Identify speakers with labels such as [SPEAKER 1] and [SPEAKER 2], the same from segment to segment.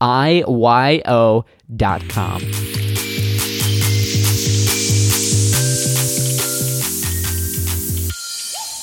[SPEAKER 1] I-Y-O dot com.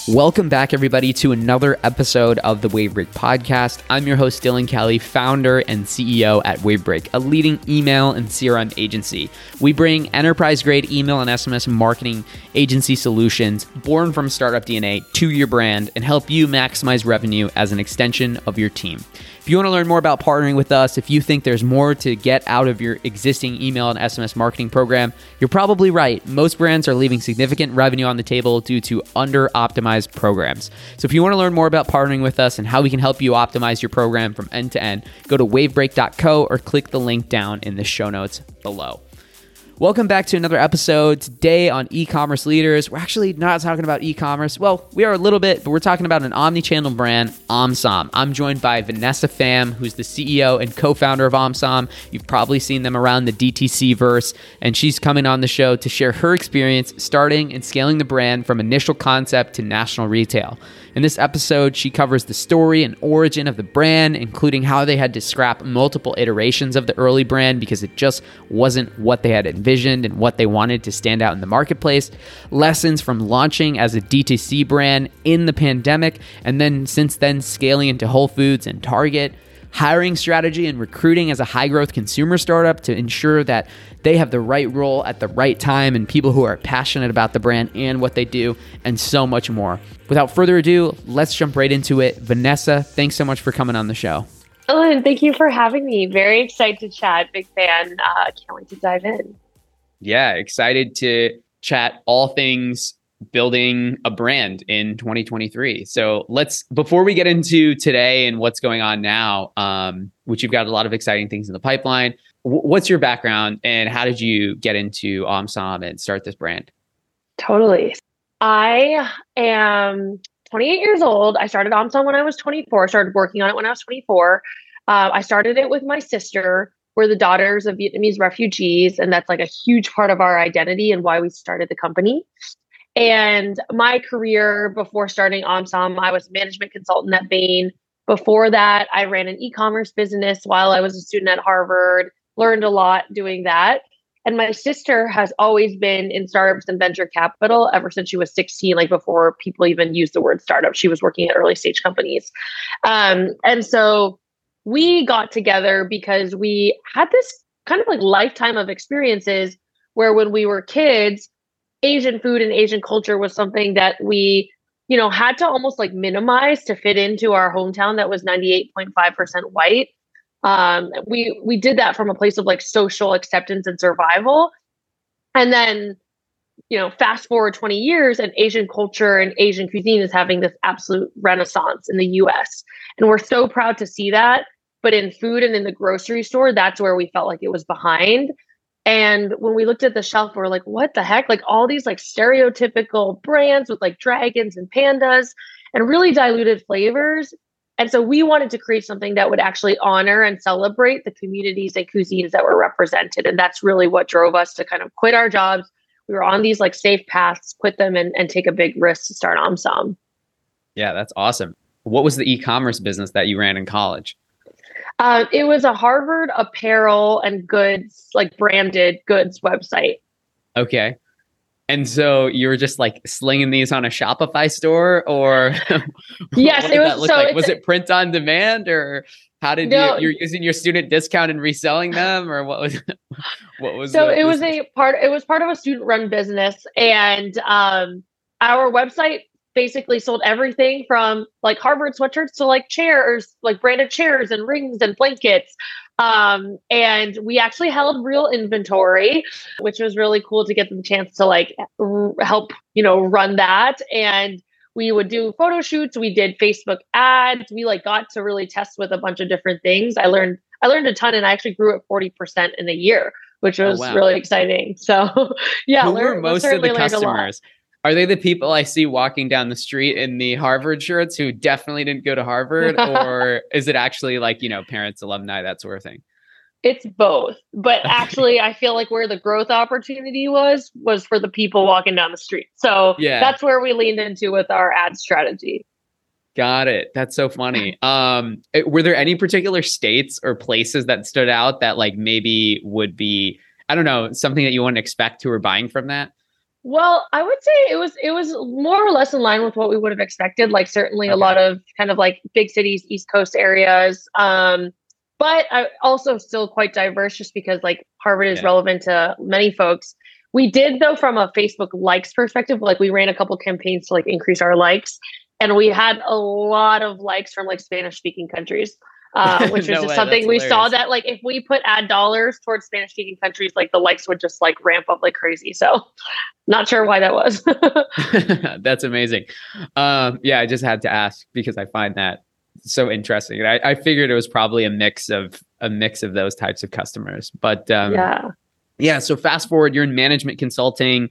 [SPEAKER 1] Welcome back, everybody, to another episode of the Wavebreak podcast. I'm your host, Dylan Kelly, founder and CEO at Wavebreak, a leading email and CRM agency. We bring enterprise grade email and SMS marketing agency solutions born from startup DNA to your brand and help you maximize revenue as an extension of your team. If you want to learn more about partnering with us, if you think there's more to get out of your existing email and SMS marketing program, you're probably right. Most brands are leaving significant revenue on the table due to under optimized programs. So if you want to learn more about partnering with us and how we can help you optimize your program from end to end, go to wavebreak.co or click the link down in the show notes below. Welcome back to another episode today on e-commerce leaders. We're actually not talking about e-commerce. Well, we are a little bit, but we're talking about an omni-channel brand, OMSOM. I'm joined by Vanessa Pham, who's the CEO and co-founder of OMSOM. You've probably seen them around the DTC verse, and she's coming on the show to share her experience starting and scaling the brand from initial concept to national retail. In this episode, she covers the story and origin of the brand, including how they had to scrap multiple iterations of the early brand because it just wasn't what they had envisioned and what they wanted to stand out in the marketplace, lessons from launching as a DTC brand in the pandemic, and then since then scaling into Whole Foods and Target hiring strategy and recruiting as a high growth consumer startup to ensure that they have the right role at the right time and people who are passionate about the brand and what they do, and so much more. Without further ado, let's jump right into it. Vanessa, thanks so much for coming on the show.
[SPEAKER 2] Dylan, thank you for having me. Very excited to chat. Big fan. Uh, can't wait to dive in.
[SPEAKER 1] Yeah, excited to chat all things building a brand in 2023. So let's before we get into today and what's going on now, um, which you've got a lot of exciting things in the pipeline. W- what's your background and how did you get into OMSOM and start this brand?
[SPEAKER 2] Totally. I am 28 years old. I started OMSOM when I was 24. Started working on it when I was 24. Uh, I started it with my sister. We're the daughters of Vietnamese refugees, and that's like a huge part of our identity and why we started the company. And my career before starting OMSOM, I was a management consultant at Bain. Before that, I ran an e-commerce business while I was a student at Harvard. Learned a lot doing that. And my sister has always been in startups and venture capital ever since she was 16, like before people even used the word startup. She was working at early stage companies. Um, and so we got together because we had this kind of like lifetime of experiences where when we were kids, Asian food and Asian culture was something that we, you know, had to almost like minimize to fit into our hometown that was 98.5% white. Um, we we did that from a place of like social acceptance and survival. And then, you know, fast forward 20 years and Asian culture and Asian cuisine is having this absolute renaissance in the US. And we're so proud to see that. But in food and in the grocery store, that's where we felt like it was behind. And when we looked at the shelf, we are like, what the heck? Like all these like stereotypical brands with like dragons and pandas and really diluted flavors. And so we wanted to create something that would actually honor and celebrate the communities and cuisines that were represented. And that's really what drove us to kind of quit our jobs. We were on these like safe paths, quit them and, and take a big risk to start OMSOM.
[SPEAKER 1] Yeah, that's awesome. What was the e-commerce business that you ran in college?
[SPEAKER 2] Uh, it was a Harvard apparel and goods, like branded goods website.
[SPEAKER 1] Okay. And so you were just like slinging these on a Shopify store, or
[SPEAKER 2] yes, it was. So
[SPEAKER 1] like? Was it print on demand, or how did no, you? You're using your student discount and reselling them, or what was?
[SPEAKER 2] what was? So it was a part. It was part of a student run business, and um, our website basically sold everything from like Harvard sweatshirts to like chairs, like branded chairs and rings and blankets. Um, and we actually held real inventory, which was really cool to get the chance to like r- help, you know, run that. And we would do photo shoots. We did Facebook ads. We like got to really test with a bunch of different things. I learned, I learned a ton and I actually grew at 40% in a year, which oh, was oh, wow. really exciting. So yeah,
[SPEAKER 1] Who were most of the customers? Are they the people I see walking down the street in the Harvard shirts who definitely didn't go to Harvard? or is it actually like, you know, parents, alumni, that sort of thing?
[SPEAKER 2] It's both. But actually, I feel like where the growth opportunity was, was for the people walking down the street. So yeah. that's where we leaned into with our ad strategy.
[SPEAKER 1] Got it. That's so funny. Um, eh, were there any particular states or places that stood out that like maybe would be, I don't know, something that you wouldn't expect who were buying from that?
[SPEAKER 2] Well, I would say it was it was more or less in line with what we would have expected. Like certainly okay. a lot of kind of like big cities, East Coast areas. Um, but I also still quite diverse just because like Harvard is yeah. relevant to many folks. We did though from a Facebook likes perspective, like we ran a couple campaigns to like increase our likes and we had a lot of likes from like Spanish speaking countries. Uh, which was no just way, something we saw that like if we put ad dollars towards Spanish speaking countries, like the likes would just like ramp up like crazy. So not sure why that was.
[SPEAKER 1] That's amazing. Um, yeah, I just had to ask because I find that so interesting. And I, I figured it was probably a mix of a mix of those types of customers. But um,
[SPEAKER 2] yeah.
[SPEAKER 1] Yeah. So fast forward, you're in management consulting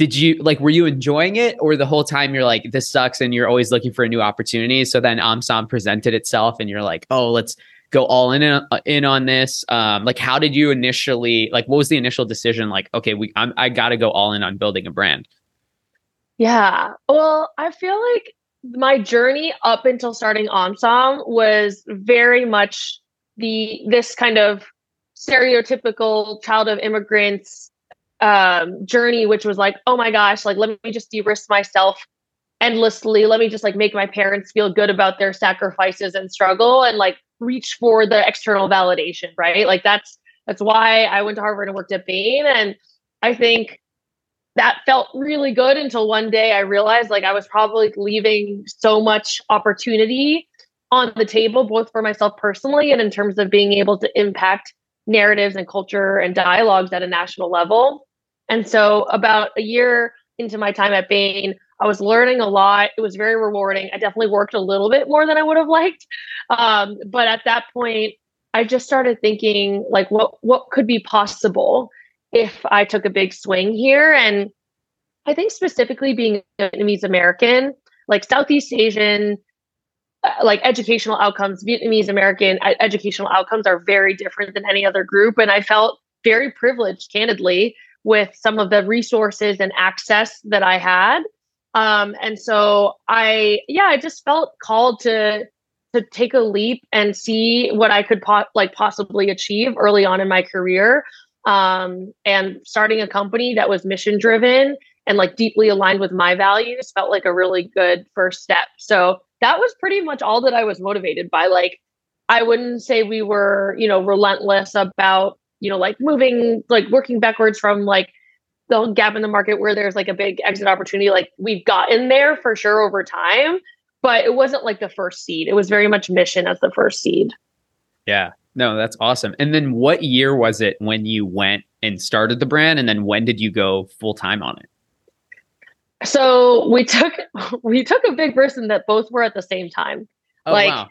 [SPEAKER 1] did you like were you enjoying it or the whole time you're like this sucks and you're always looking for a new opportunity? So then omsom presented itself and you're like oh let's go all in uh, in on this. Um like how did you initially like what was the initial decision? Like okay we I'm, i gotta go all in on building a brand.
[SPEAKER 2] Yeah. Well i feel like my journey up until starting omsom was very much the this kind of stereotypical child of immigrants um, journey, which was like, oh my gosh, like let me just de-risk myself endlessly. Let me just like make my parents feel good about their sacrifices and struggle and like reach for the external validation, right? Like that's that's why I went to Harvard and worked at Bain. And I think that felt really good until one day I realized like I was probably leaving so much opportunity on the table, both for myself personally and in terms of being able to impact narratives and culture and dialogues at a national level. And so, about a year into my time at Bain, I was learning a lot. It was very rewarding. I definitely worked a little bit more than I would have liked. Um, but at that point, I just started thinking like what what could be possible if I took a big swing here. And I think specifically being Vietnamese American, like Southeast Asian, uh, like educational outcomes, Vietnamese American educational outcomes are very different than any other group. And I felt very privileged, candidly, with some of the resources and access that I had. Um, and so I, yeah, I just felt called to to take a leap and see what I could po- like possibly achieve early on in my career. Um, and starting a company that was mission driven and like deeply aligned with my values felt like a really good first step. So that was pretty much all that I was motivated by. Like, I wouldn't say we were, you know, relentless about you know, like moving, like working backwards from like the gap in the market where there's like a big exit opportunity. Like we've gotten there for sure over time, but it wasn't like the first seed. It was very much mission as the first seed.
[SPEAKER 1] Yeah. No, that's awesome. And then what year was it when you went and started the brand? And then when did you go full time on it?
[SPEAKER 2] So we took we took a big risk in that both were at the same time.
[SPEAKER 1] Oh,
[SPEAKER 2] like
[SPEAKER 1] wow.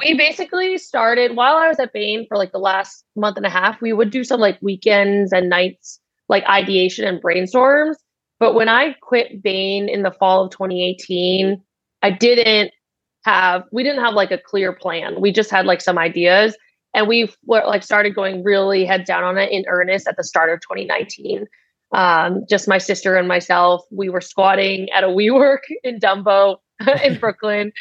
[SPEAKER 2] We basically started while I was at Bain for like the last month and a half. We would do some like weekends and nights, like ideation and brainstorms. But when I quit Bain in the fall of 2018, I didn't have we didn't have like a clear plan. We just had like some ideas, and we were like started going really head down on it in earnest at the start of 2019 um, just my sister and myself. We were squatting at a WeWork in Dumbo in Brooklyn.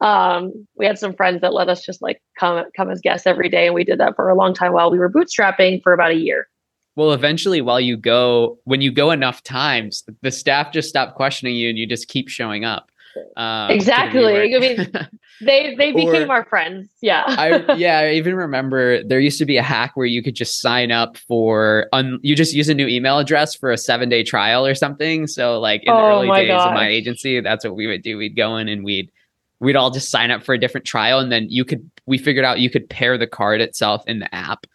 [SPEAKER 2] Um, we had some friends that let us just like come come as guests every day, and we did that for a long time while we were bootstrapping for about a year.
[SPEAKER 1] Well, eventually, while you go, when you go enough times, the staff just stop questioning you, and you just keep showing up.
[SPEAKER 2] Um, exactly. I mean, they they became or, our friends. Yeah.
[SPEAKER 1] I yeah, I even remember there used to be a hack where you could just sign up for un, you just use a new email address for a seven day trial or something. So like in oh, the early days gosh. of my agency, that's what we would do. We'd go in and we'd we'd all just sign up for a different trial, and then you could we figured out you could pair the card itself in the app.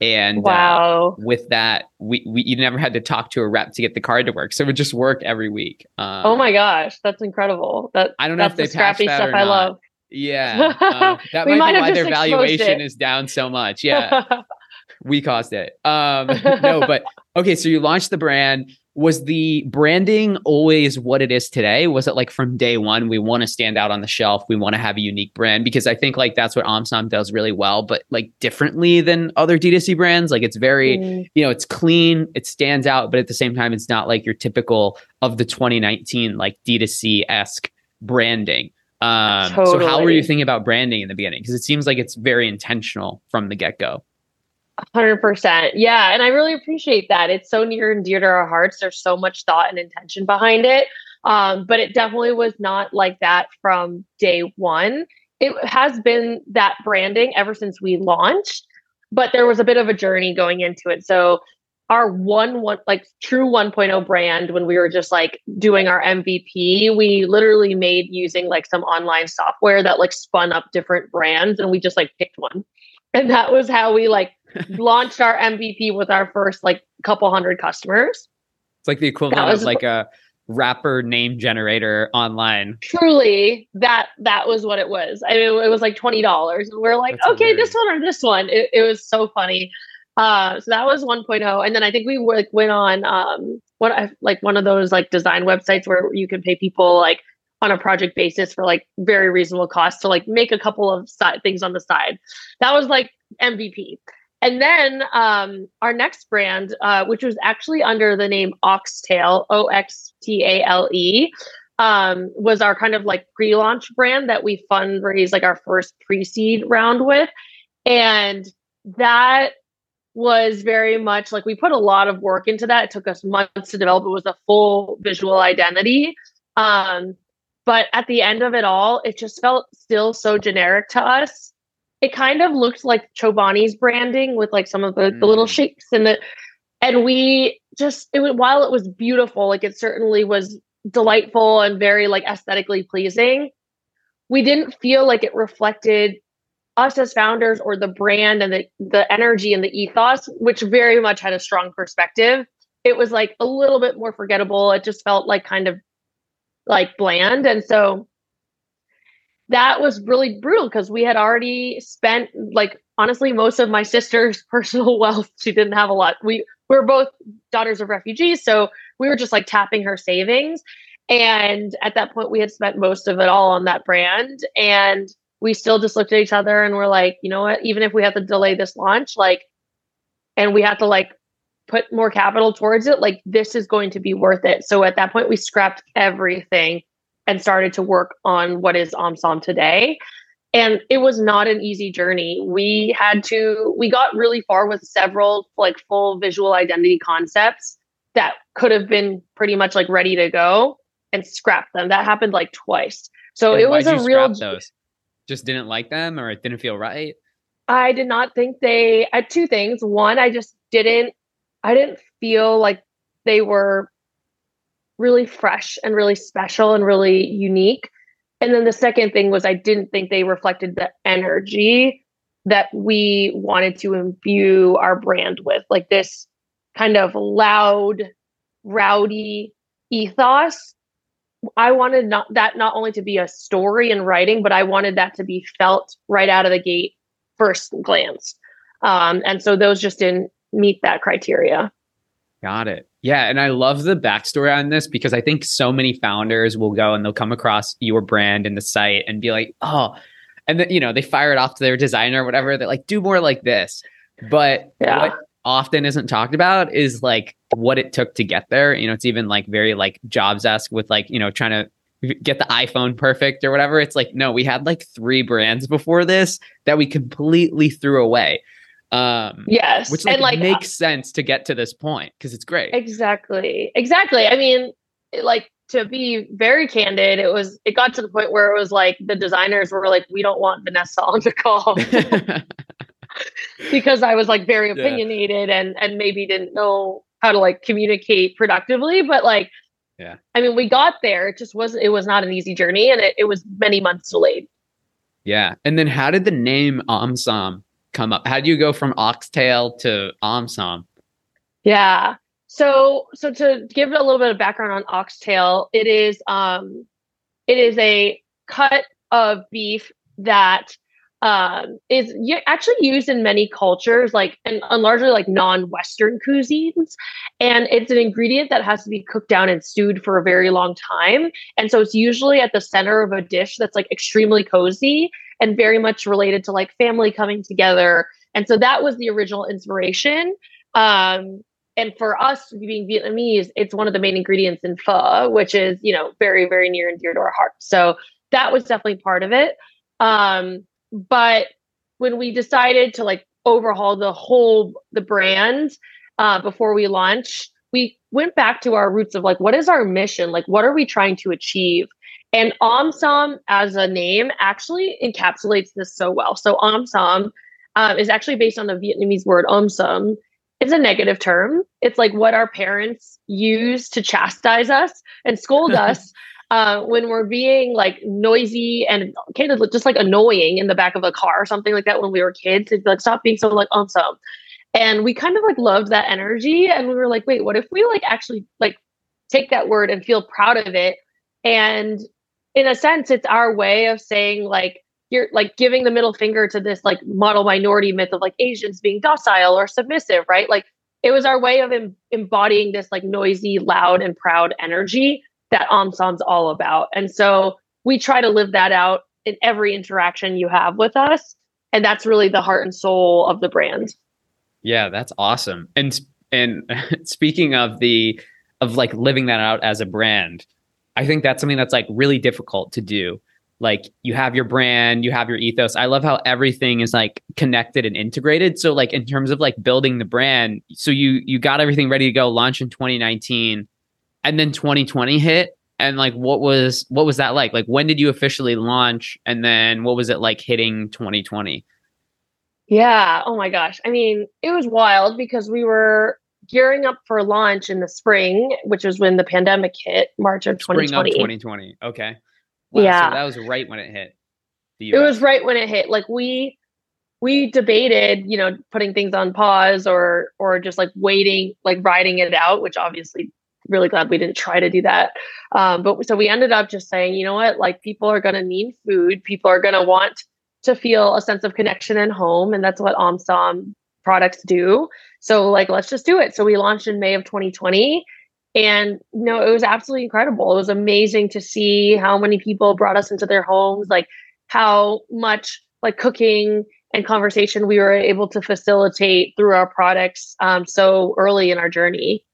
[SPEAKER 1] And uh,
[SPEAKER 2] wow.
[SPEAKER 1] Uh, with that, we, we you never had to talk to a rep to get the card to work, so it would just work every week.
[SPEAKER 2] Um, oh my gosh, that's incredible! That
[SPEAKER 1] I don't know if they
[SPEAKER 2] the scrappy stuff I love.
[SPEAKER 1] Yeah, uh, that might, might be why their valuation it. is down so much. Yeah, we caused it. Um, no, but okay, so you launched the brand was the branding always what it is today? Was it like from day one we want to stand out on the shelf we want to have a unique brand? Because i think like that's what omsom does really well but like differently than other d2c brands. Like it's very mm. you know it's clean it stands out but at the same time it's not like your typical of the 2019 like d2c-esque branding. Um totally. so how were you thinking about branding in the beginning? Because it seems like it's very intentional from the get-go
[SPEAKER 2] 100%. Yeah. And I really appreciate that. It's so near and dear to our hearts. There's so much thought and intention behind it. Um, but it definitely was not like that from day one. It has been that branding ever since we launched, but there was a bit of a journey going into it. So, our one one like true 1.0 brand when we were just like doing our MVP we literally made using like some online software that like spun up different brands and we just like picked one and that was how we like launched our MVP with our first like couple hundred customers.
[SPEAKER 1] It's like the equivalent was, of like a rapper name generator online.
[SPEAKER 2] Truly, that that was what it was. I mean, it was like twenty dollars, and we're like, That's okay, hilarious. this one or this one. It, it was so funny. Uh, so that was 1.0, and then I think we like went on um what I like one of those like design websites where you can pay people like on a project basis for like very reasonable cost to like make a couple of side things on the side. That was like MVP. And then um, our next brand, uh, which was actually under the name Oxtale, O X T A L E, um, was our kind of like pre launch brand that we fundraised like our first pre seed round with. And that was very much like we put a lot of work into that. It took us months to develop. It was a full visual identity. Um, but at the end of it all, it just felt still so generic to us. It kind of looked like Chobani's branding with like some of the, mm. the little mm. shapes and the and we just it was while it was beautiful, like it certainly was delightful and very like aesthetically pleasing. We didn't feel like it reflected us as founders or the brand and the the energy and the ethos, which very much had a strong perspective. It was like a little bit more forgettable. It just felt like kind of like bland. And so that was really brutal because we had already spent like honestly most of my sister's personal wealth. She didn't have a lot. We, we were both daughters of refugees, so we were just like tapping her savings. And at that point, we had spent most of it all on that brand. And we still just looked at each other and we're like, you know what? Even if we have to delay this launch, like, and we have to like put more capital towards it, like this is going to be worth it. So at that point, we scrapped everything and started to work on what is OMSOM today. And it was not an easy journey. We had to, we got really far with several like full visual identity concepts that could have been pretty much like ready to go and scrapped them. That happened like twice. So and it was a real.
[SPEAKER 1] Those? Just didn't like them or it didn't feel right?
[SPEAKER 2] I did not think they, I had two things. One, I just didn't I didn't feel like they were really fresh and really special and really unique. And then the second thing was I didn't think they reflected the energy that we wanted to imbue our brand with, like this kind of loud, rowdy ethos. I wanted not that not only to be a story in writing, but I wanted that to be felt right out of the gate, first glance. Um, and so those just didn't meet that criteria.
[SPEAKER 1] Got it. Yeah. And I love the backstory on this because I think so many founders will go and they'll come across your brand and the site and be like, oh, and then, you know, they fire it off to their designer or whatever. They're like, do more like this. But yeah. what often isn't talked about is like what it took to get there. You know, it's even like very like jobs esque with like, you know, trying to get the iPhone perfect or whatever. It's like, no, we had like three brands before this that we completely threw away.
[SPEAKER 2] Um, yes,
[SPEAKER 1] which like, and, like makes uh, sense to get to this point because it's great.
[SPEAKER 2] Exactly, exactly. I mean, like to be very candid, it was it got to the point where it was like the designers were like, we don't want Vanessa on the call. because I was like very opinionated yeah. and and maybe didn't know how to like communicate productively. But like,
[SPEAKER 1] yeah,
[SPEAKER 2] I mean, we got there. It just was it was not an easy journey, and it, it was many months delayed.
[SPEAKER 1] Yeah, and then how did the name Omsom come up? How do you go from oxtail to Omsom?
[SPEAKER 2] Yeah. So so to give a little bit of background on oxtail, it is um it is a cut of beef that um is actually used in many cultures like and, and largely like non-western cuisines and it's an ingredient that has to be cooked down and stewed for a very long time and so it's usually at the center of a dish that's like extremely cozy and very much related to like family coming together. And so that was the original inspiration. Um, and for us being Vietnamese, it's one of the main ingredients in pho, which is, you know, very, very near and dear to our heart. So that was definitely part of it. Um, but when we decided to like overhaul the whole the brand uh, before we launched, we went back to our roots of like, what is our mission? Like, what are we trying to achieve? And Omsom as a name actually encapsulates this so well. So Omsom um, is actually based on the Vietnamese word Omsom. It's a negative term. It's like what our parents use to chastise us and scold us uh, when we're being like noisy and kind of just like annoying in the back of a car or something like that when we were kids. It'd like, stop being so like Omsom. And we kind of like loved that energy. And we were like, wait, what if we like actually like take that word and feel proud of it and in a sense, it's our way of saying like you're like giving the middle finger to this like model minority myth of like Asians being docile or submissive, right? Like it was our way of em- embodying this like noisy, loud, and proud energy that Omsom's all about. And so we try to live that out in every interaction you have with us. And that's really the heart and soul of the brand.
[SPEAKER 1] Yeah, that's awesome. And and speaking of the of like living that out as a brand, I think that's something that's like really difficult to do. Like you have your brand, you have your ethos. I love how everything is like connected and integrated. So like in terms of like building the brand, so you you got everything ready to go launch in 2019 and then 2020 hit and like what was what was that like? Like when did you officially launch and then what was it like hitting 2020?
[SPEAKER 2] Yeah, oh my gosh. I mean, it was wild because we were gearing up for launch in the spring, which was when the pandemic hit, March of 2020. Spring of
[SPEAKER 1] 2020. Okay. Wow, yeah. So that was right when it hit.
[SPEAKER 2] It was right when it hit. Like we we debated, you know, putting things on pause or or just like waiting, like riding it out, which obviously really glad we didn't try to do that. Um, but so we ended up just saying, you know what, like people are gonna need food, people are gonna want to feel a sense of connection and home, and that's what Omsom products do. So like let's just do it. So we launched in May of 2020 and you know it was absolutely incredible. It was amazing to see how many people brought us into their homes, like how much like cooking and conversation we were able to facilitate through our products um, so early in our journey.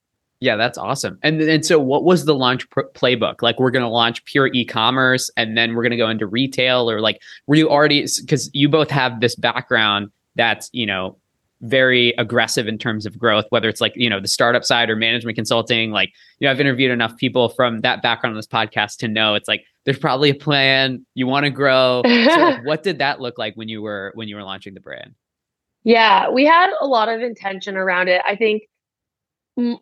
[SPEAKER 1] Yeah, that's awesome. And and so, what was the launch pr- playbook? Like, we're going to launch pure e-commerce, and then we're going to go into retail, or like, were you already? Because you both have this background that's you know very aggressive in terms of growth, whether it's like, you know, the startup side or management consulting. Like, you know, I've interviewed enough people from that background on this podcast to know it's like there's probably a plan. You want to grow. so like, what did that look like when you were when you were launching the brand?
[SPEAKER 2] Yeah, we had a lot of intention around it. I think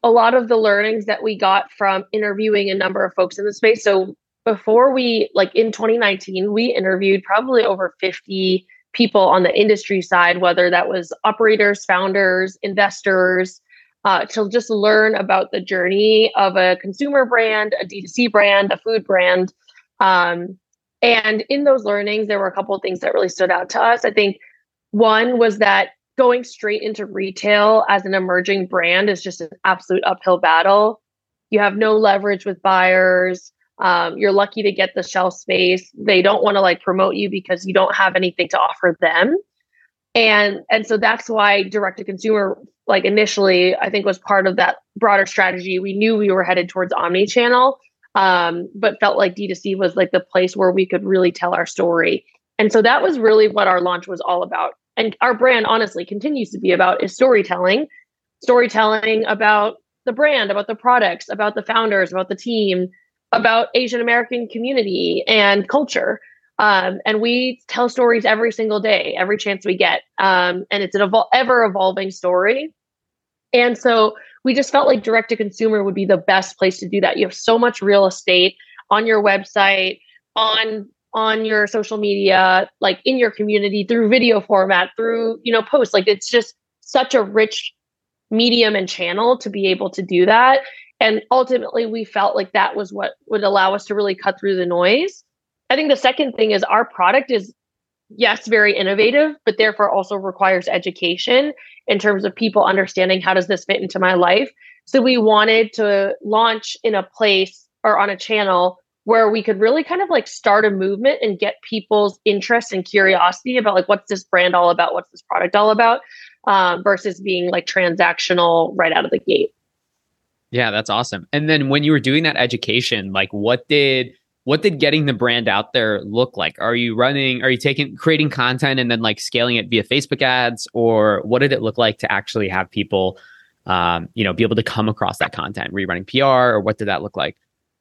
[SPEAKER 2] a lot of the learnings that we got from interviewing a number of folks in the space. So before we like in 2019, we interviewed probably over 50 people on the industry side, whether that was operators, founders, investors, uh, to just learn about the journey of a consumer brand, a D2C brand, a food brand. Um, and in those learnings, there were a couple of things that really stood out to us. I think one was that going straight into retail as an emerging brand is just an absolute uphill battle. You have no leverage with buyers. Um, you're lucky to get the shelf space. They don't want to like promote you because you don't have anything to offer them. And and so that's why direct to consumer like initially I think was part of that broader strategy. We knew we were headed towards omni channel um, but felt like D2C was like the place where we could really tell our story. And so that was really what our launch was all about. And our brand honestly continues to be about is storytelling, storytelling about the brand, about the products, about the founders, about the team, about Asian American community and culture. Um, and we tell stories every single day, every chance we get. Um, and it's an evol- ever evolving story. And so we just felt like direct to consumer would be the best place to do that. You have so much real estate on your website, on on your social media, like in your community through video format, through, you know, posts. Like it's just such a rich medium and channel to be able to do that. And ultimately we felt like that was what would allow us to really cut through the noise. I think the second thing is our product is yes, very innovative, but therefore also requires education in terms of people understanding how does this fit into my life. So we wanted to launch in a place or on a channel where we could really kind of like start a movement and get people's interest and curiosity about like what's this brand all about, what's this product all about, um, versus being like transactional right out of the gate.
[SPEAKER 1] Yeah, that's awesome. And then when you were doing that education, like what did what did getting the brand out there look like? Are you running, are you taking, creating content and then like scaling it via Facebook ads? Or what did it look like to actually have people, um, you know, be able to come across that content? Were you running PR or what did that look like?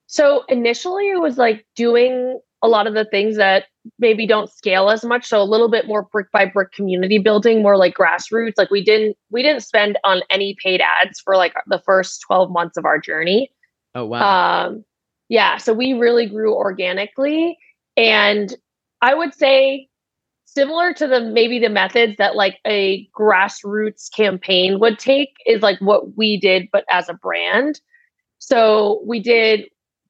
[SPEAKER 2] So initially it was like doing a lot of the things that maybe don't scale as much. So a little bit more brick by brick community building, more like grassroots. Like we didn't, we didn't spend on any paid ads for like the first 12 months of our journey.
[SPEAKER 1] Oh, wow. Um,
[SPEAKER 2] yeah, so we really grew organically. And I would say similar to the maybe the methods that like a grassroots campaign would take is like what we did, but as a brand. So we did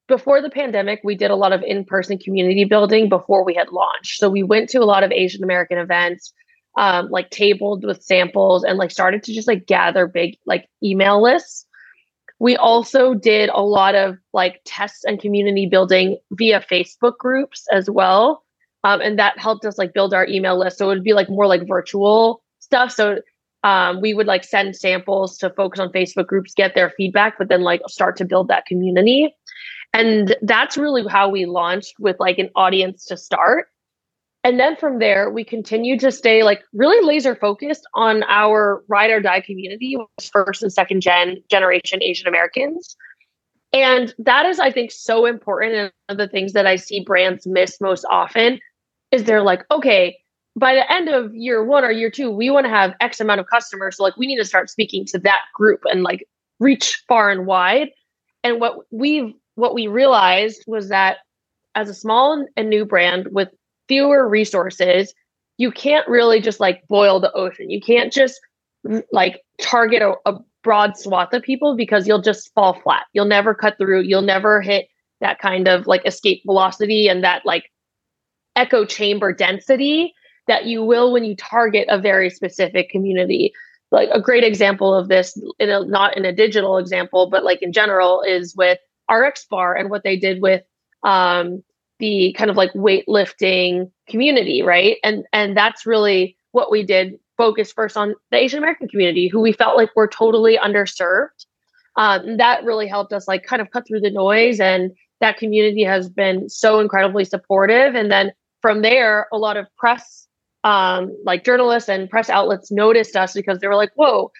[SPEAKER 2] before the pandemic, we did a lot of in person community building before we had launched. So we went to a lot of Asian American events, um, like tabled with samples and like started to just like gather big like email lists we also did a lot of like tests and community building via Facebook groups as well. Um, and that helped us like build our email list. So it would be like more like virtual stuff. So um, we would like send samples to folks on Facebook groups, get their feedback, but then like start to build that community. And that's really how we launched with like an audience to start. And then from there, we continue to stay like really laser focused on our ride or die community, first and second gen generation Asian Americans. And that is, I think, so important. And one of the things that I see brands miss most often is they're like, okay, by the end of year one or year two, we want to have X amount of customers. So like we need to start speaking to that group and like reach far and wide. And what we've what we realized was that as a small and new brand with fewer resources, you can't really just like boil the ocean. You can't just mm, like target a, a broad swath of people because you'll just fall flat. You'll never cut through. You'll never hit that kind of like escape velocity and that like echo chamber density that you will when you target a very specific community. Like a great example of this, in a, not in a digital example, but like in general, is with RX Bar and what they did with um, the kind of like weightlifting community, right? And and that's really what we did. Focus first on the Asian American community, who we felt like were totally underserved. Um, that really helped us like kind of cut through the noise, and that community has been so incredibly supportive. And then from there, a lot of press, um, like journalists and press outlets, noticed us because they were like, "Whoa,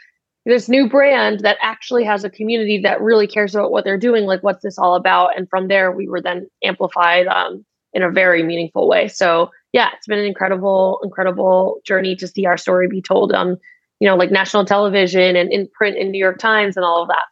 [SPEAKER 2] this new brand that actually has a community that really cares about what they're doing like what's this all about? And from there we were then amplified um, in a very meaningful way. So yeah it's been an incredible incredible journey to see our story be told on you know like national television and in print in new york times and all of that.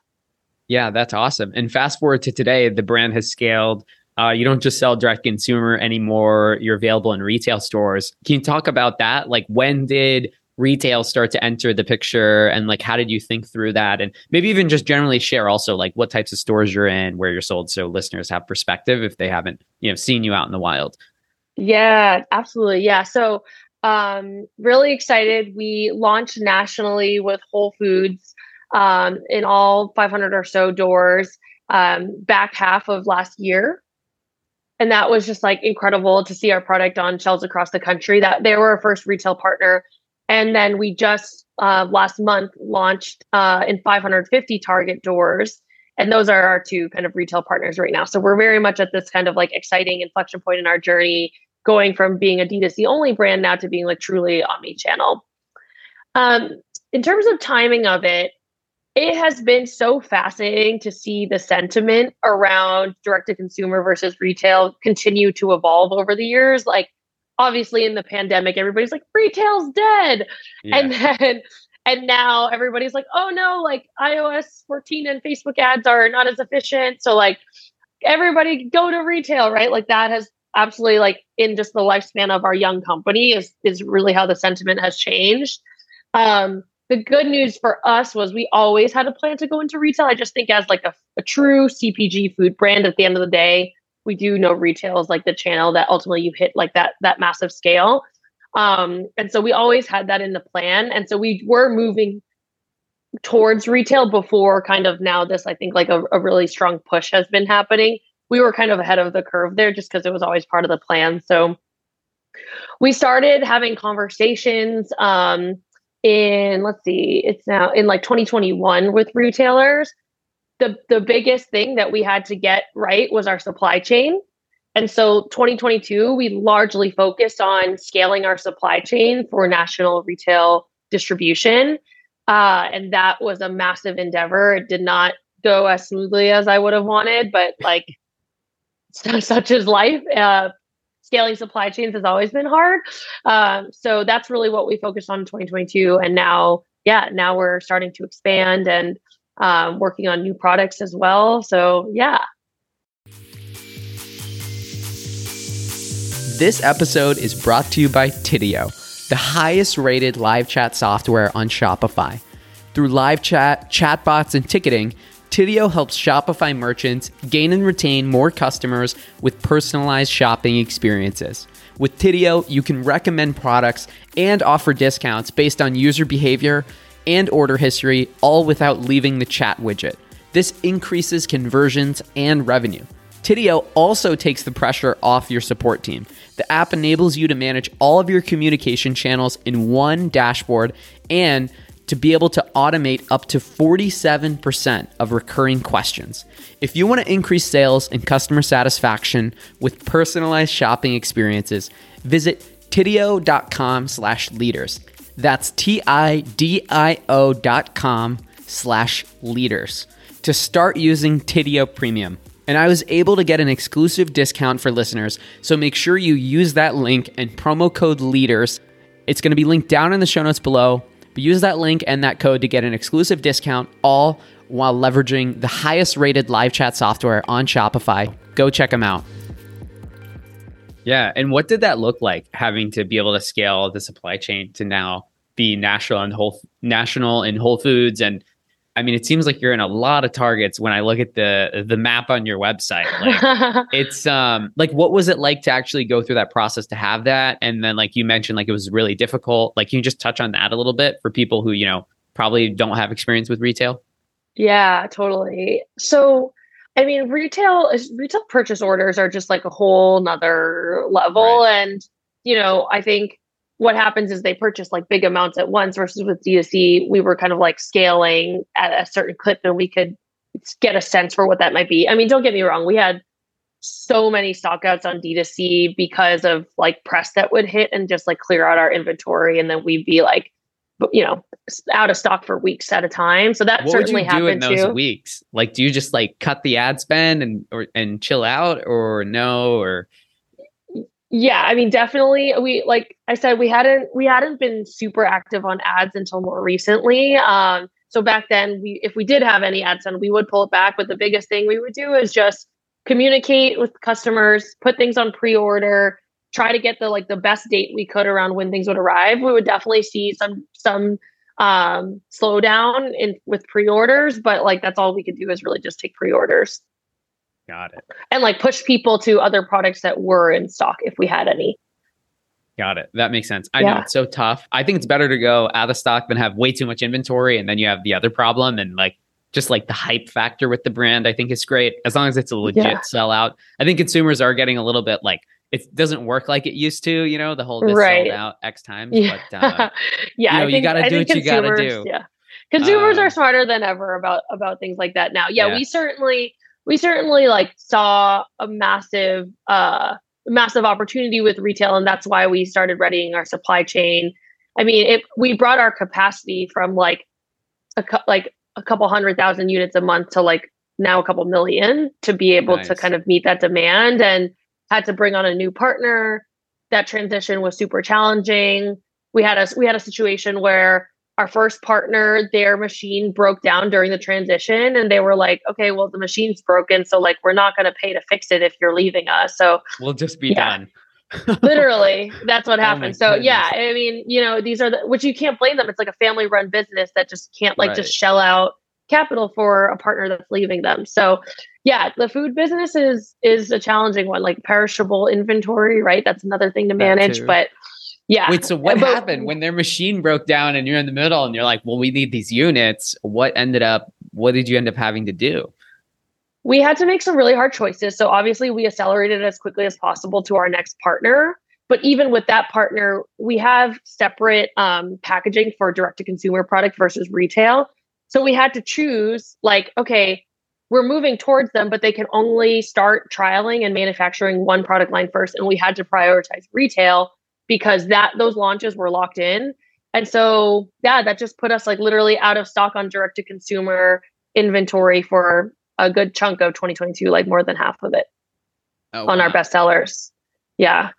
[SPEAKER 1] Yeah that's awesome. And fast forward to today the brand has scaled. Uh, you don't just sell direct consumer anymore. You're available in retail stores. Can you talk about that? Like when did retail start to enter the picture? And like how did you think through that? And maybe even just generally share also like what types of stores you're in where you're sold so listeners have perspective if they haven't you know seen you out in the wild.
[SPEAKER 2] Yeah absolutely. Yeah so um really excited. We launched nationally with whole foods um in all 500 or so doors um back half of last year. And that was just like incredible to see our product on shelves across the country that they were our first retail partner and then we just uh, last month launched uh, in 550 Target doors. And those are our two kind of retail partners right now. So we're very much at this kind of like exciting inflection point in our journey, going from being a D2C only brand now to being like truly omni channel. Um, in terms of timing of it, it has been so fascinating to see the sentiment around direct to consumer versus retail continue to evolve over the years. Like obviously in the pandemic everybody's like retail's dead. Yeah. and then and now everybody's like oh no like ios 14 and facebook ads are not as efficient. So like everybody go to retail right? Like that has absolutely like in just the lifespan of our young company is is really how the sentiment has changed. Um the good news for us was we always had a plan to go into retail. I just think as like a, a true cpg food brand at the end of the day we do know retail is like the channel that ultimately you hit like that that massive scale. Um and so we always had that in the plan. And so we were moving towards retail before kind of now this i think like a, a really strong push has been happening. We were kind of ahead of the curve there just because it was always part of the plan. So we started having conversations um in let's see it's now in like 2021 with retailers the the biggest thing that we had to get right was our supply chain. And so 2022 we largely focused on scaling our supply chain for national retail distribution. Uh, and that was a massive endeavor. It did not go as smoothly as I would have wanted, but like such is life. Uh, scaling supply chains has always been hard. Um, so that's really what we focused on in 2022. And now, yeah, now we're starting to expand and um, working on new products as well. So, yeah.
[SPEAKER 1] This episode is brought to you by Tidio, the highest rated live chat software on Shopify. Through live chat, chatbots, and ticketing, Tidio helps Shopify merchants gain and retain more customers with personalized shopping experiences. With Tidio, you can recommend products and offer discounts based on user behavior and order history, all without leaving the chat widget. This increases conversions and revenue. Tidio also takes the pressure off your support team. The app enables you to manage all of your communication channels in one dashboard and to be able to automate up to 47% of recurring questions. If you want to increase sales and customer satisfaction with personalized shopping experiences, visit tidio.com slash leaders. That's T-I-D-I-O dot com slash leaders to start using Tidio Premium. And I was able to get an exclusive discount for listeners, so make sure you use that link and promo code LEADERS. It's going to be linked down in the show notes below, but use that link and that code to get an exclusive discount, all while leveraging the highest rated live chat software on Shopify. Go check them out. Yeah. And what did that look like having to be able to scale the supply chain to now be national and whole national in Whole Foods and I mean, it seems like you're in a lot of targets when I look at the the map on your website. Like, it's um like what was it like to actually go through that process to have that? And then like you mentioned, like it was really difficult. Like, can you just touch on that a little bit for people who you know probably don't have experience with retail?
[SPEAKER 2] Yeah, totally. So I mean, retail is retail purchase orders are just like a whole nother level. Right. And, you know, I think what happens is they purchase like big amounts at once versus with D2C, we were kind of like scaling at a certain clip and we could get a sense for what that might be. I mean, don't get me wrong, we had so many stockouts on D2C because of like press that would hit and just like clear out our inventory. And then we'd be like, you know out of stock for weeks at a time. So that what certainly
[SPEAKER 1] would you do
[SPEAKER 2] in
[SPEAKER 1] those
[SPEAKER 2] too.
[SPEAKER 1] weeks? Like, do you just like cut the ad spend and or and chill out, or no, or?
[SPEAKER 2] Yeah, I mean, definitely. We like I said, we hadn't we hadn't been super active on ads until more recently. Um, so back then, we if we did have any ads on, we would pull it back. But the biggest thing we would do is just communicate with customers, put things on pre-order, try to get the like the best date we could around when things would arrive. We would definitely see some some um slowdown in with pre-orders, but like that's all we could do is really just take pre-orders.
[SPEAKER 1] Got it.
[SPEAKER 2] And like push people to other products that were in stock if we had any.
[SPEAKER 1] Got it. That makes sense. I
[SPEAKER 2] Yeah.
[SPEAKER 1] know it's so tough. I think it's better to go out of stock than have way too much inventory and then you have the other problem and like just like the hype factor with the brand, I think is great. As long as it's a legit
[SPEAKER 2] Yeah.
[SPEAKER 1] sellout. I think consumers are getting a little bit like it doesn't work like it used to, you know, the whole this
[SPEAKER 2] Right.
[SPEAKER 1] sold out X times.
[SPEAKER 2] Yeah.
[SPEAKER 1] But uh,
[SPEAKER 2] yeah,
[SPEAKER 1] you know,
[SPEAKER 2] I
[SPEAKER 1] you
[SPEAKER 2] think,
[SPEAKER 1] gotta do what you gotta do.
[SPEAKER 2] Yeah. Consumers
[SPEAKER 1] Um,
[SPEAKER 2] are smarter than ever about about things like that now. Yeah,
[SPEAKER 1] Yeah.
[SPEAKER 2] we certainly we certainly like saw a massive uh massive opportunity with retail and that's why we started readying our supply chain. I mean, it we brought our capacity from like a like a couple hundred thousand units a month to like now a couple million to be able to kind of meet that demand and had to bring on a new partner. That transition was super challenging. We had a we had a situation where our first partner, their machine broke down during the transition, and they were like, "Okay, well, the machine's broken, so like we're not going to pay to fix it if you're leaving us." So
[SPEAKER 1] we'll just be
[SPEAKER 2] Yeah.
[SPEAKER 1] done.
[SPEAKER 2] literally that's what
[SPEAKER 1] Oh
[SPEAKER 2] happened so yeah i mean you know these are the which you can't blame them it's like a family run business that just can't like
[SPEAKER 1] Right.
[SPEAKER 2] just shell out capital for a partner that's leaving them so yeah the food business is is a challenging one like perishable inventory right that's another thing to manage but yeah
[SPEAKER 1] Wait, so what
[SPEAKER 2] But-
[SPEAKER 1] happened when their machine broke down and you're in the middle and you're like, well, we need these units? What ended up, what did you end up having to do?
[SPEAKER 2] we had to make some really hard choices. So obviously we accelerated as quickly as possible to our next partner. But even with that partner, we have separate um, packaging for direct to consumer product versus retail. So we had to choose like, okay, we're moving towards them, but they can only start trialing and manufacturing one product line first. And we had to prioritize retail because that those launches were locked in. And so yeah, that just put us like literally out of stock on direct to consumer inventory for a good chunk of 2022, like more than half of it
[SPEAKER 1] Oh,
[SPEAKER 2] on our
[SPEAKER 1] wow.
[SPEAKER 2] best sellers. Yeah.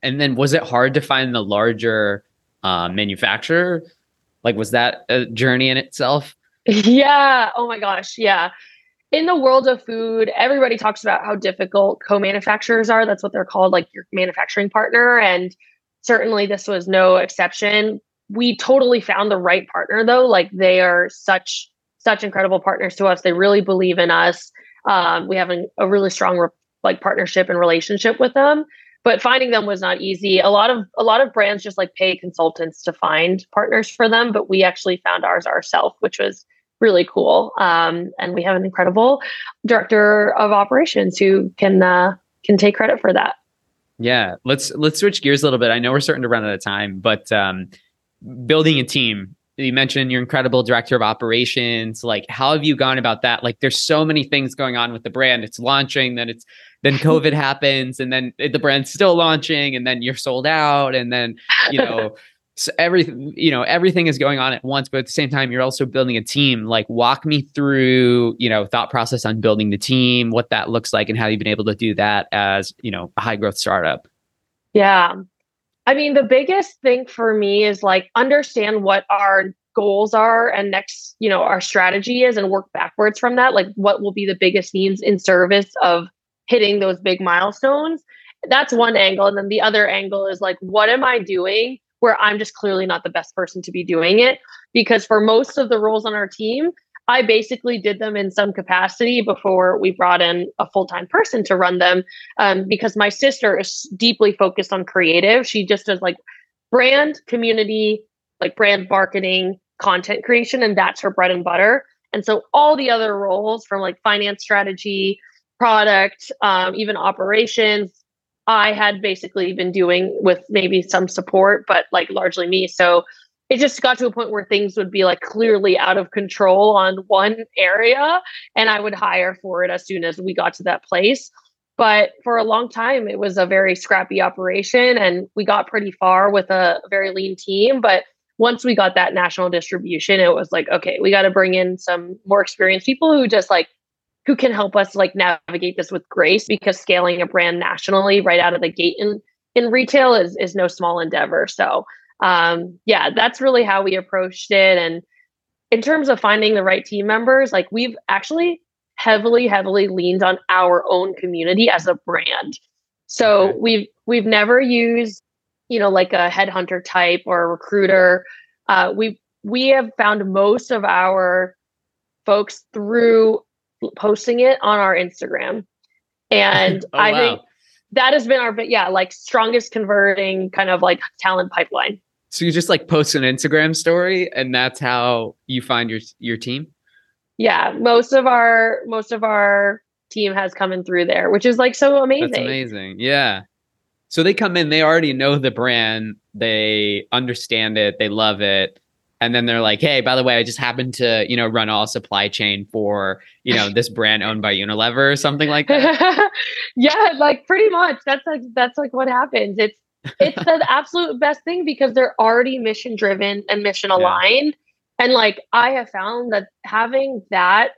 [SPEAKER 1] And then was it hard to find the larger uh, manufacturer? Like, was that a journey in itself?
[SPEAKER 2] Yeah. Oh my gosh. Yeah. In the world of food, everybody talks about how difficult co manufacturers are. That's what they're called, like your manufacturing partner. And certainly this was no exception. We totally found the right partner, though. Like they are such, such incredible partners to us. They really believe in us. Um, we have a, a really strong re- like partnership and relationship with them. But finding them was not easy. A lot of a lot of brands just like pay consultants to find partners for them, but we actually found ours ourselves, which was really cool. Um, and we have an incredible director of operations who can uh, can take credit for that.
[SPEAKER 1] Yeah, let's let's switch gears a little bit. I know we're starting to run out of time, but um, building a team. You mentioned your incredible director of operations. Like, how have you gone about that? Like, there's so many things going on with the brand. It's launching, then it's then COVID happens, and then the brand's still launching, and then you're sold out, and then you know so everything you know everything is going on at once but at the same time you're also building a team like walk me through you know thought process on building the team what that looks like and how you've been able to do that as you know a high growth startup
[SPEAKER 2] Yeah. I mean, the biggest thing for me is like understand what our goals are and next, you know, our strategy is and work backwards from that. Like what will be the biggest needs in service of hitting those big milestones. That's one angle. And then the other angle is like, what am I doing where I'm just clearly not the best person to be doing it? Because for most of the roles on our team, I basically did them in some capacity before we brought in a full time person to run them um, because my sister is deeply focused on creative. She just does like brand, community, like brand marketing, content creation, and that's her bread and butter. And so all the other roles from like finance strategy, product, um, even operations, I had basically been doing with maybe some support, but like largely me. So it just got to a point where things would be like clearly out of control on one area and I would hire for it as soon as we got to that place. But for a long time, it was a very scrappy operation and we got pretty far with a very lean team. But once we got that national distribution, it was like, okay, we got to bring in some more experienced people who just like, who can help us like navigate this with grace because scaling a brand nationally right out of the gate in, in retail is, is no small endeavor. So, um, yeah, that's really how we approached it. And in terms of finding the right team members, like we've actually heavily, heavily leaned on our own community as a brand. So okay. we've we've never used, you know, like a headhunter type or a recruiter. Uh, we we have found most of our folks through posting it on our Instagram, and oh, I wow. think that has been our yeah like strongest converting kind of like talent pipeline.
[SPEAKER 1] So you just like post an Instagram story, and that's how you find your your team.
[SPEAKER 2] Yeah, most of our most of our team has come in through there, which is like so amazing.
[SPEAKER 1] That's amazing. Yeah. So they come in, they already know the brand, they understand it, they love it. And then they're like, hey, by the way, I just happened to, you know, run all supply chain for, you know, this brand owned by Unilever or something like that.
[SPEAKER 2] yeah, like pretty much. That's like that's like what happens. It's it's the absolute best thing because they're already mission driven and mission aligned. Yeah. And like I have found that having that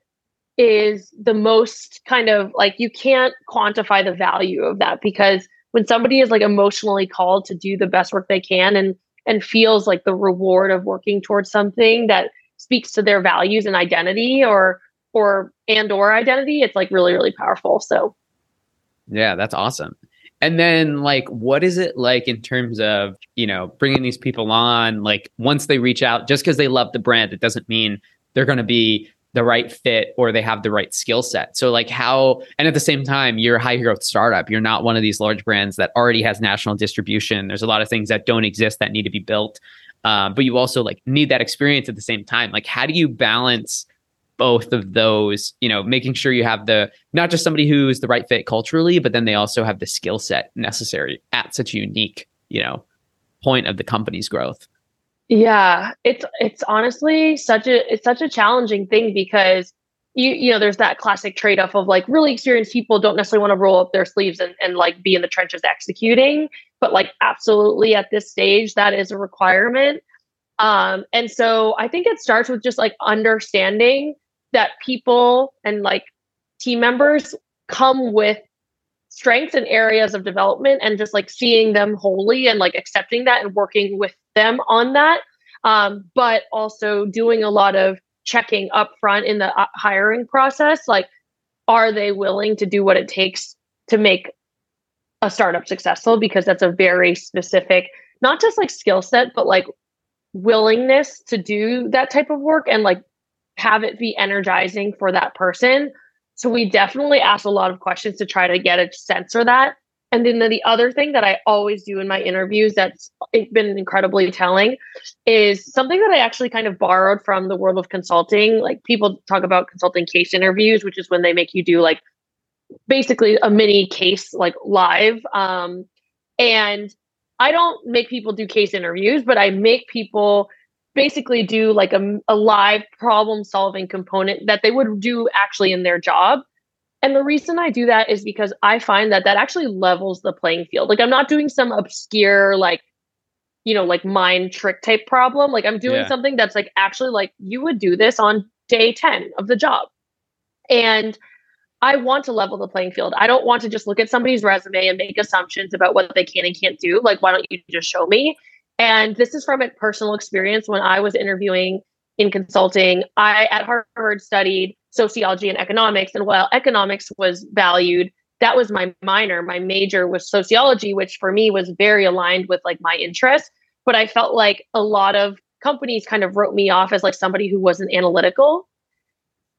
[SPEAKER 2] is the most kind of like you can't quantify the value of that because when somebody is like emotionally called to do the best work they can and and feels like the reward of working towards something that speaks to their values and identity or or and or identity it's like really really powerful so.
[SPEAKER 1] Yeah that's awesome. And then like what is it like in terms of you know bringing these people on like once they reach out just because they love the brand it doesn't mean they're going to be the right fit or they have the right skill set. So like how and at the same time you're a high growth startup. You're not one of these large brands that already has national distribution. There's a lot of things that don't exist that need to be built. Uh, but you also like need that experience at the same time. Like how do you balance both of those, you know, making sure you have the not just somebody who's the right fit culturally, but then they also have the skill set necessary at such a unique, you know, point of the company's growth.
[SPEAKER 2] Yeah, it's it's honestly such a it's such a challenging thing because you you know there's that classic trade-off of like really experienced people don't necessarily want to roll up their sleeves and, and like be in the trenches executing but like absolutely at this stage that is a requirement. Um and so i think it starts with just like understanding that people and like team members come with strengths and areas of development and just like seeing them wholly and like accepting that and working with them on that. Um, but also doing a lot of checking up front in the uh, hiring process like are they willing to do what it takes to make a startup successful? Because that's a very specific not just like skill set but like willingness to do that type of work and like have it be energizing for that person so we definitely ask a lot of questions to try to get a sense of that. And then the other thing that I always do in my interviews that's been incredibly telling is something that I actually kind of borrowed from the world of consulting. Like people talk about consulting case interviews, which is when they make you do like basically a mini case like live. Um, and I don't make people do case interviews, but I make people basically do like a, a live problem solving component that they would do actually in their job. And the reason I do that is because I find that that actually levels the playing field. Like I'm not doing some obscure like you know like mind trick type problem. Like I'm doing yeah. something that's like actually like you would do this on day 10 of the job. And I want to level the playing field. I don't want to just look at somebody's resume and make assumptions about what they can and can't do. Like why don't you just show me? And this is from a personal experience when I was interviewing in consulting. I at Harvard studied sociology and economics. And while economics was valued, that was my minor. My major was sociology, which for me was very aligned with like my interests. But I felt like a lot of companies kind of wrote me off as like somebody who wasn't analytical.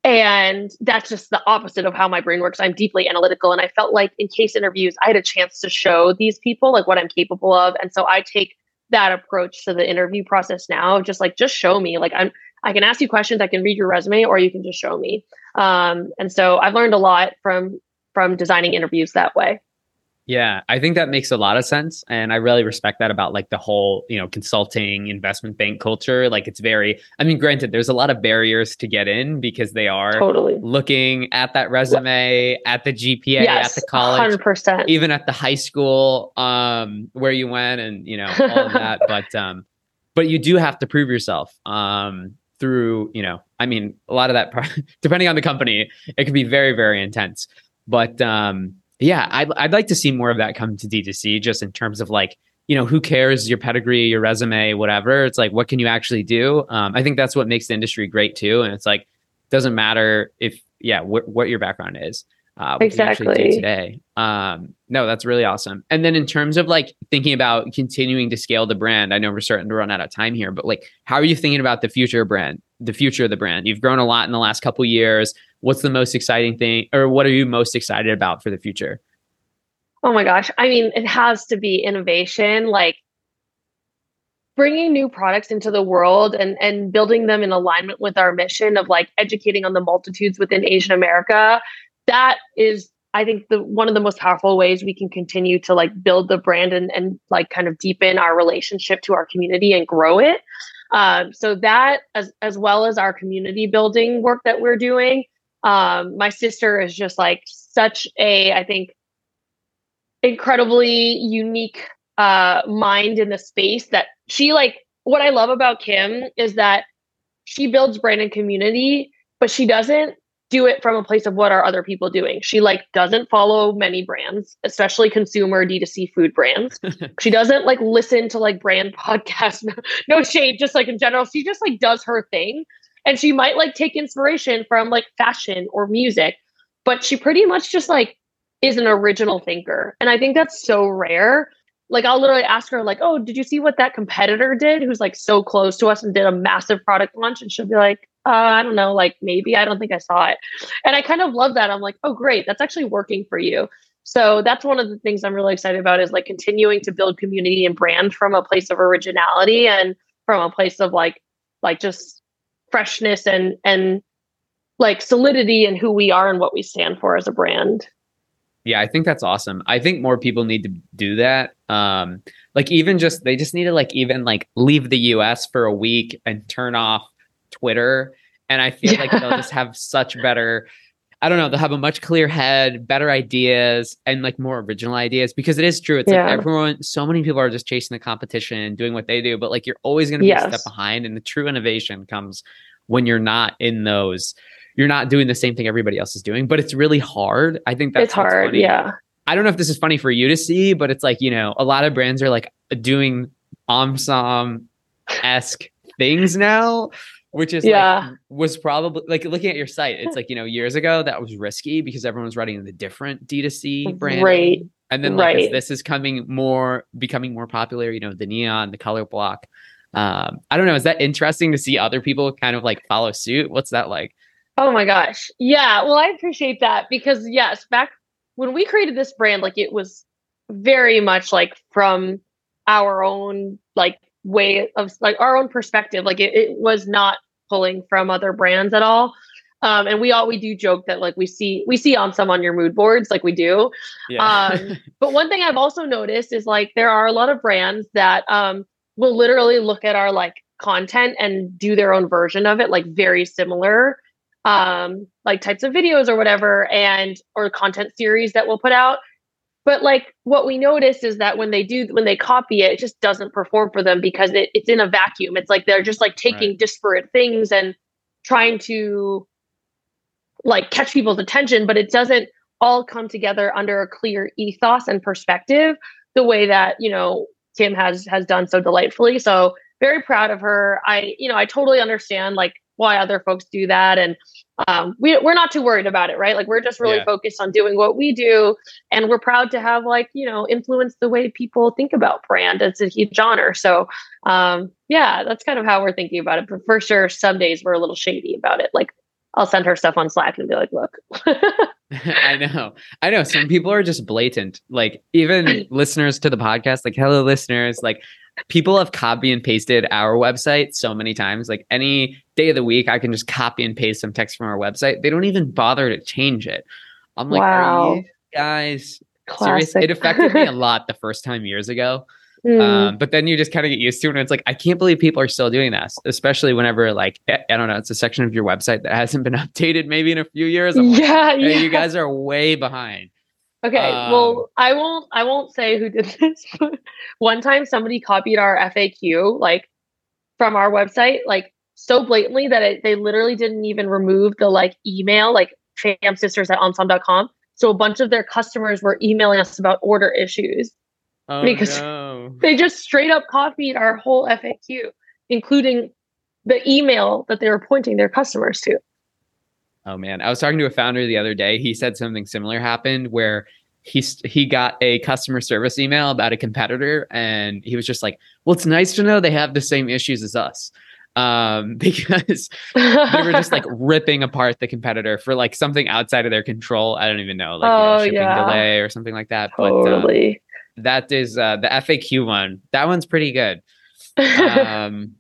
[SPEAKER 2] And that's just the opposite of how my brain works. I'm deeply analytical. And I felt like in case interviews, I had a chance to show these people like what I'm capable of. And so I take that approach to the interview process now just like just show me like i'm i can ask you questions i can read your resume or you can just show me. Um, and so i've learned a lot from from designing interviews that way
[SPEAKER 1] yeah, I think that makes a lot of sense. And I really respect that about like the whole, you know, consulting investment bank culture. Like it's very, I mean, granted, there's a lot of barriers to get in because they are
[SPEAKER 2] totally
[SPEAKER 1] looking at that resume, at the GPA, yes, at the college,
[SPEAKER 2] 100%.
[SPEAKER 1] even at the high school um, where you went and, you know, all of that. but, um, but you do have to prove yourself um, through, you know, I mean, a lot of that, depending on the company, it can be very, very intense. But, um, yeah, I'd, I'd like to see more of that come to D2C just in terms of like, you know, who cares your pedigree, your resume, whatever. It's like, what can you actually do? Um, I think that's what makes the industry great too. And it's like, doesn't matter if, yeah, wh- what your background is. Uh, exactly. we actually do today. Um, no, that's really awesome. And then in terms of like thinking about continuing to scale the brand, I know we're starting to run out of time here, but like, how are you thinking about the future of brand, the future of the brand? You've grown a lot in the last couple years. What's the most exciting thing, or what are you most excited about for the future?
[SPEAKER 2] Oh my gosh. I mean, it has to be innovation. Like, bringing new products into the world and and building them in alignment with our mission of like educating on the multitudes within Asian America that is I think the one of the most powerful ways we can continue to like build the brand and and like kind of deepen our relationship to our community and grow it. Um, so that as as well as our community building work that we're doing. Um, my sister is just like such a I think incredibly unique uh, mind in the space that she like. What I love about Kim is that she builds brand and community, but she doesn't do it from a place of what are other people doing. She like doesn't follow many brands, especially consumer D2C food brands. she doesn't like listen to like brand podcasts. No, no shade, just like in general. She just like does her thing. And she might like take inspiration from like fashion or music, but she pretty much just like is an original thinker. And I think that's so rare. Like I'll literally ask her, like, oh, did you see what that competitor did who's like so close to us and did a massive product launch? And she'll be like, uh, I don't know, like maybe I don't think I saw it. And I kind of love that. I'm like, oh, great, that's actually working for you. So that's one of the things I'm really excited about is like continuing to build community and brand from a place of originality and from a place of like, like just freshness and and like solidity in who we are and what we stand for as a brand.
[SPEAKER 1] Yeah, I think that's awesome. I think more people need to do that. Um, like even just they just need to like even like leave the US for a week and turn off Twitter. And I feel yeah. like they'll just have such better, I don't know, they'll have a much clear head, better ideas, and like more original ideas because it is true. It's yeah. like everyone, so many people are just chasing the competition and doing what they do, but like you're always going to be yes. a step behind. And the true innovation comes when you're not in those, you're not doing the same thing everybody else is doing, but it's really hard. I think that's
[SPEAKER 2] it's hard. Funny. Yeah.
[SPEAKER 1] I don't know if this is funny for you to see, but it's like, you know, a lot of brands are like doing OMSOM esque things now which is yeah. like was probably like looking at your site it's like you know years ago that was risky because everyone was writing the different d2c brand
[SPEAKER 2] right.
[SPEAKER 1] And then like right. this is coming more becoming more popular you know the neon the color block um i don't know is that interesting to see other people kind of like follow suit? What's that like?
[SPEAKER 2] Oh my gosh. Yeah well i appreciate that because yes back when we created this brand like it was very much like from our own like way of like our own perspective. Like it, it was not pulling from other brands at all. Um, and we all we do joke that like we see we see OMSOM on your mood boards like we do yeah. um, but one thing i've also noticed is like there are a lot of brands that um, will literally look at our like content and do their own version of it like very similar um like types of videos or whatever and or content series that we'll put out but like what we notice is that when they do when they copy it, it just doesn't perform for them because it, it's in a vacuum. It's like they're just like taking right. disparate things and trying to like catch people's attention, but it doesn't all come together under a clear ethos and perspective the way that, you know, Kim has has done so delightfully. So very proud of her. I, you know, I totally understand like why other folks do that and um, we, we're not too worried about it, right? Like we're just really yeah. focused on doing what we do. And we're proud to have like, you know, influence the way people think about brand. It's a huge honor. So um, yeah, that's kind of how we're thinking about it. But for sure, some days we're a little shady about it. Like I'll send her stuff on Slack and be like, look.
[SPEAKER 1] I know. I know. Some people are just blatant. Like even listeners to the podcast, like hello listeners, like people have copy and pasted our website so many times. Like any day of the week, I can just copy and paste some text from our website. They don't even bother to change it. I'm like, wow. guys serious? It affected me a lot the first time years ago. Mm. Um, but then you just kind of get used to it. And it's like, I can't believe people are still doing this, especially whenever, like, I don't know, it's a section of your website that hasn't been updated maybe in a few years. Yeah, hey, yeah. You guys are way behind.
[SPEAKER 2] Okay, um, well, I won't I won't say who did this, but one time somebody copied our FAQ like from our website like so blatantly that it, they literally didn't even remove the like email like famsisters at omsom.com. So a bunch of their customers were emailing us about order issues oh, because no. they just straight up copied our whole FAQ, including the email that they were pointing their customers to.
[SPEAKER 1] Oh man, I was talking to a founder the other day. He said something similar happened where he he got a customer service email about a competitor, and he was just like, "Well, it's nice to know they have the same issues as us." um, because they were just like ripping apart the competitor for like something outside of their control. I don't even know, like oh, you know, shipping yeah. delay or something like that.
[SPEAKER 2] Totally.
[SPEAKER 1] But um, that is uh, the FAQ one. That one's pretty good. Um,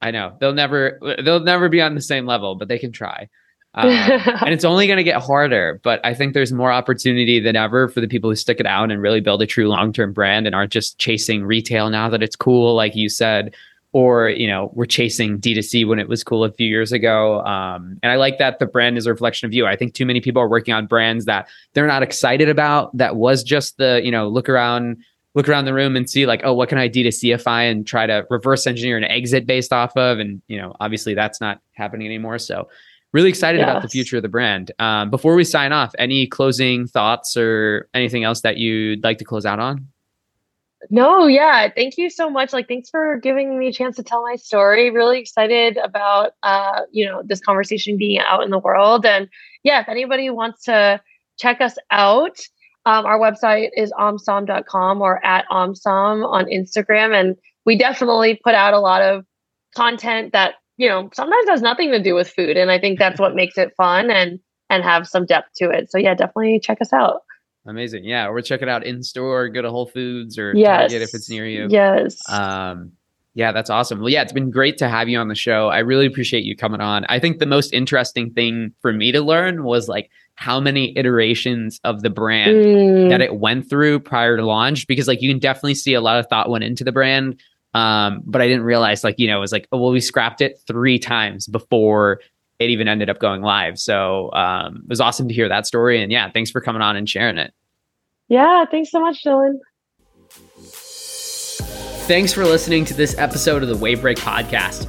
[SPEAKER 1] I know they'll never they'll never be on the same level, but they can try. Um, and it's only going to get harder. But I think there's more opportunity than ever for the people who stick it out and really build a true long term brand and aren't just chasing retail now that it's cool, like you said, or you know we're chasing d2c when it was cool a few years ago. Um, and i like that the brand is a reflection of you. I think too many people are working on brands that they're not excited about that was just the you know look around look around the room and see like oh what can i d2cify and try to reverse engineer an exit based off of? And you know obviously that's not happening anymore. So really excited yes. about the future of the brand um, before we sign off any closing thoughts or anything else that you'd like to close out on
[SPEAKER 2] no, yeah. Thank you so much. Like, thanks for giving me a chance to tell my story. Really excited about, uh, you know, this conversation being out in the world. And yeah, if anybody wants to check us out, um, our website is omsom.com or at omsom on Instagram. And we definitely put out a lot of content that, you know, sometimes has nothing to do with food. And I think that's what makes it fun and, and have some depth to it. So yeah, definitely check us out.
[SPEAKER 1] Amazing. Yeah. Or check it out in store, go to Whole Foods or yes. Target if it's near you.
[SPEAKER 2] Yes.
[SPEAKER 1] Um, yeah, that's awesome. Well, yeah, it's been great to have you on the show. I really appreciate you coming on. I think the most interesting thing for me to learn was like how many iterations of the brand mm. that it went through prior to launch, because like you can definitely see a lot of thought went into the brand. Um, but I didn't realize like, you know, it was like, oh, well, we scrapped it three times before it even ended up going live. So um, it was awesome to hear that story. And yeah, thanks for coming on and sharing it.
[SPEAKER 2] Yeah, thanks so much, Dylan.
[SPEAKER 1] Thanks for listening to this episode of the Wavebreak Podcast.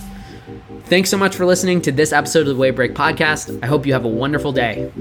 [SPEAKER 1] Thanks so much for listening to this episode of the Wavebreak Podcast. I hope you have a wonderful day.